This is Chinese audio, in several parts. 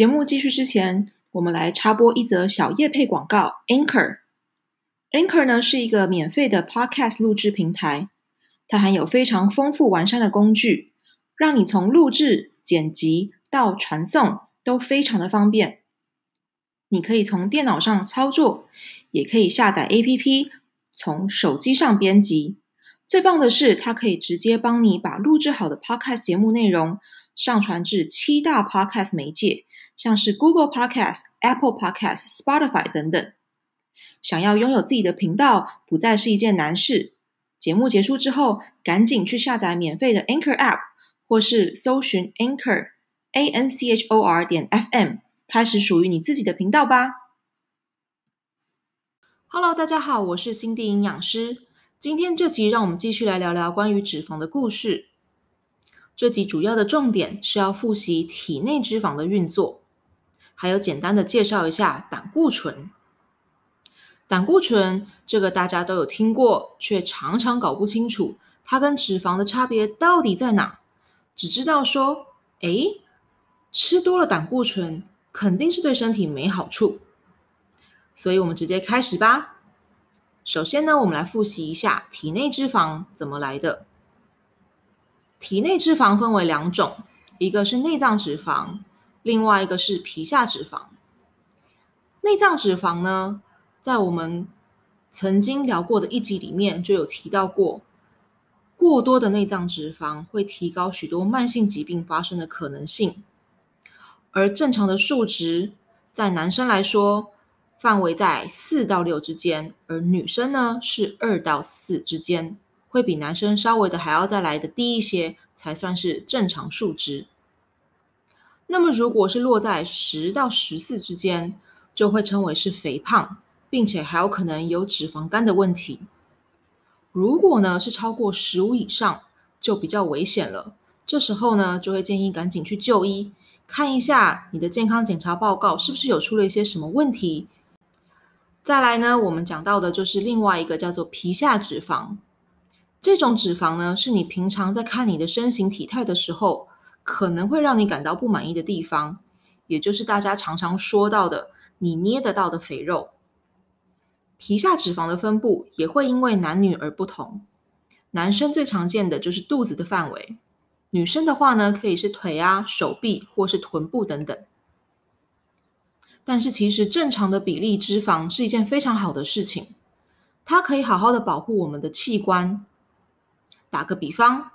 节目继续之前，我们来插播一则小叶配广告。Anchor Anchor 呢是一个免费的 Podcast 录制平台，它含有非常丰富完善的工具，让你从录制、剪辑到传送都非常的方便。你可以从电脑上操作，也可以下载 APP，从手机上编辑。最棒的是，它可以直接帮你把录制好的 Podcast 节目内容上传至七大 Podcast 媒介，像是 Google Podcast、Apple Podcast、Spotify 等等。想要拥有自己的频道，不再是一件难事。节目结束之后，赶紧去下载免费的 Anchor App，或是搜寻 Anchor A N C H O R 点 F M，开始属于你自己的频道吧。Hello，大家好，我是心地营养师。今天这集让我们继续来聊聊关于脂肪的故事。这集主要的重点是要复习体内脂肪的运作，还有简单的介绍一下胆固醇。胆固醇这个大家都有听过，却常常搞不清楚它跟脂肪的差别到底在哪。只知道说，诶，吃多了胆固醇肯定是对身体没好处。所以我们直接开始吧。首先呢，我们来复习一下体内脂肪怎么来的。体内脂肪分为两种，一个是内脏脂肪，另外一个是皮下脂肪。内脏脂肪呢，在我们曾经聊过的一集里面就有提到过，过多的内脏脂肪会提高许多慢性疾病发生的可能性，而正常的数值，在男生来说，范围在四到六之间，而女生呢是二到四之间，会比男生稍微的还要再来的低一些，才算是正常数值。那么如果是落在十到十四之间，就会称为是肥胖，并且还有可能有脂肪肝的问题。如果呢是超过十五以上，就比较危险了。这时候呢就会建议赶紧去就医，看一下你的健康检查报告是不是有出了一些什么问题。再来呢，我们讲到的就是另外一个叫做皮下脂肪。这种脂肪呢，是你平常在看你的身形体态的时候，可能会让你感到不满意的地方，也就是大家常常说到的你捏得到的肥肉。皮下脂肪的分布也会因为男女而不同，男生最常见的就是肚子的范围，女生的话呢，可以是腿啊、手臂或是臀部等等。但是其实正常的比例脂肪是一件非常好的事情，它可以好好的保护我们的器官。打个比方，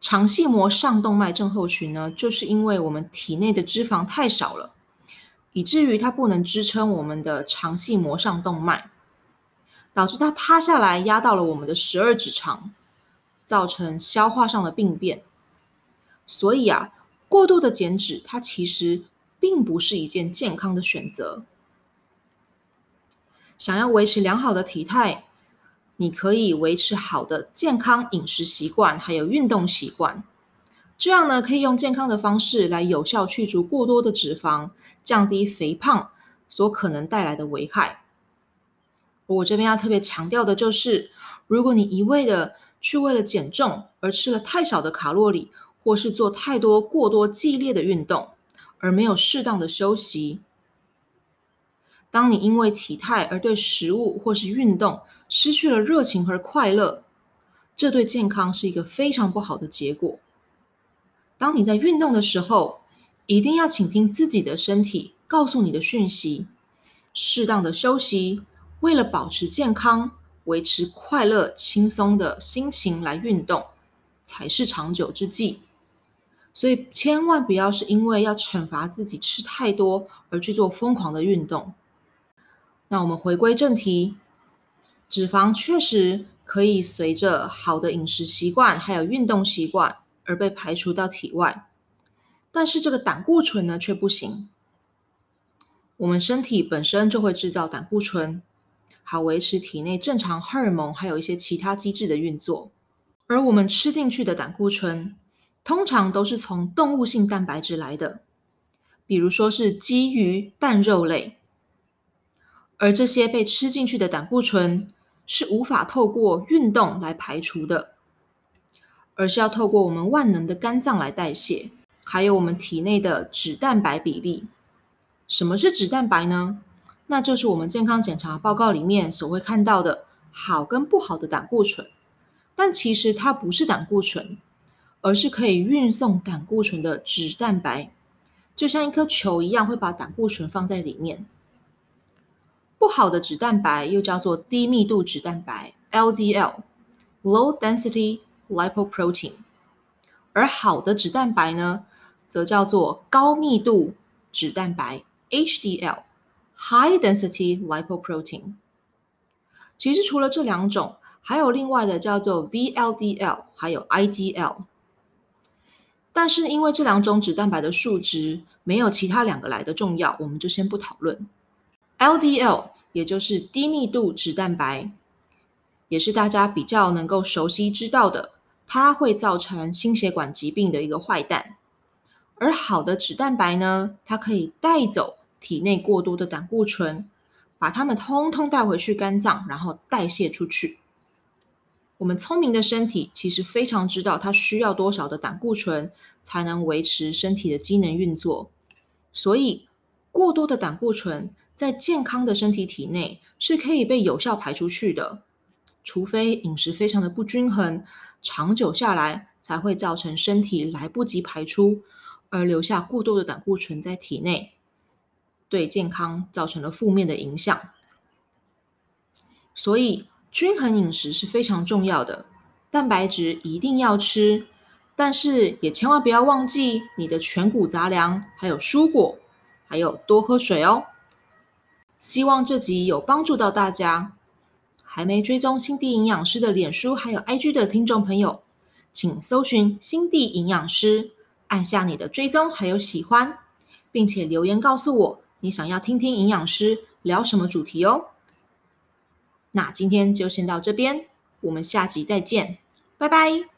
肠系膜上动脉症候群呢，就是因为我们体内的脂肪太少了，以至于它不能支撑我们的肠系膜上动脉，导致它塌下来压到了我们的十二指肠，造成消化上的病变。所以啊，过度的减脂，它其实并不是一件健康的选择。想要维持良好的体态，你可以维持好的健康饮食习惯，还有运动习惯。这样呢，可以用健康的方式来有效去除过多的脂肪，降低肥胖所可能带来的危害。我这边要特别强调的就是，如果你一味的去为了减重而吃了太少的卡路里，或是做太多过多激烈的运动，而没有适当的休息，当你因为体态而对食物或是运动失去了热情和快乐，这对健康是一个非常不好的结果。当你在运动的时候，一定要倾听自己的身体告诉你的讯息，适当的休息，为了保持健康、维持快乐、轻松的心情来运动，才是长久之计。所以千万不要是因为要惩罚自己吃太多而去做疯狂的运动。那我们回归正题，脂肪确实可以随着好的饮食习惯还有运动习惯而被排除到体外，但是这个胆固醇呢却不行。我们身体本身就会制造胆固醇，好维持体内正常荷尔蒙还有一些其他机制的运作，而我们吃进去的胆固醇。通常都是从动物性蛋白质来的，比如说是鸡、鱼、蛋、肉类，而这些被吃进去的胆固醇是无法透过运动来排除的，而是要透过我们万能的肝脏来代谢，还有我们体内的脂蛋白比例，什么是脂蛋白呢？那就是我们健康检查报告里面所会看到的好跟不好的胆固醇，但其实它不是胆固醇，而是可以运送胆固醇的脂蛋白，就像一颗球一样，会把胆固醇放在里面。不好的脂蛋白又叫做低密度脂蛋白 （LDL，Low Density Lipoprotein），而好的脂蛋白呢，则叫做高密度脂蛋白。HDL（High Density Lipoprotein） 其实除了这两种，还有另外的叫做 VLDL，还有 IDL。但是因为这两种脂蛋白的数值没有其他两个来的重要，我们就先不讨论。LDL 也就是低密度脂蛋白，也是大家比较能够熟悉知道的，它会造成心血管疾病的一个坏蛋。而好的脂蛋白呢，它可以带走。体内过多的胆固醇，把它们通通带回去肝脏，然后代谢出去。我们聪明的身体其实非常知道它需要多少的胆固醇才能维持身体的机能运作，所以过多的胆固醇在健康的身体体内是可以被有效排出去的，除非饮食非常的不均衡，长久下来才会造成身体来不及排出，而留下过多的胆固醇在体内。对健康造成了负面的影响，所以均衡饮食是非常重要的。蛋白质一定要吃，但是也千万不要忘记你的全谷杂粮，还有蔬果，还有多喝水哦。希望这集有帮助到大家。还没追踪心地营养师的脸书还有 IG 的听众朋友，请搜寻心地营养师，按下你的追踪还有喜欢，并且留言告诉我。你想要听听营养师聊什么主题哦？那今天就先到这边，我们下集再见，拜拜。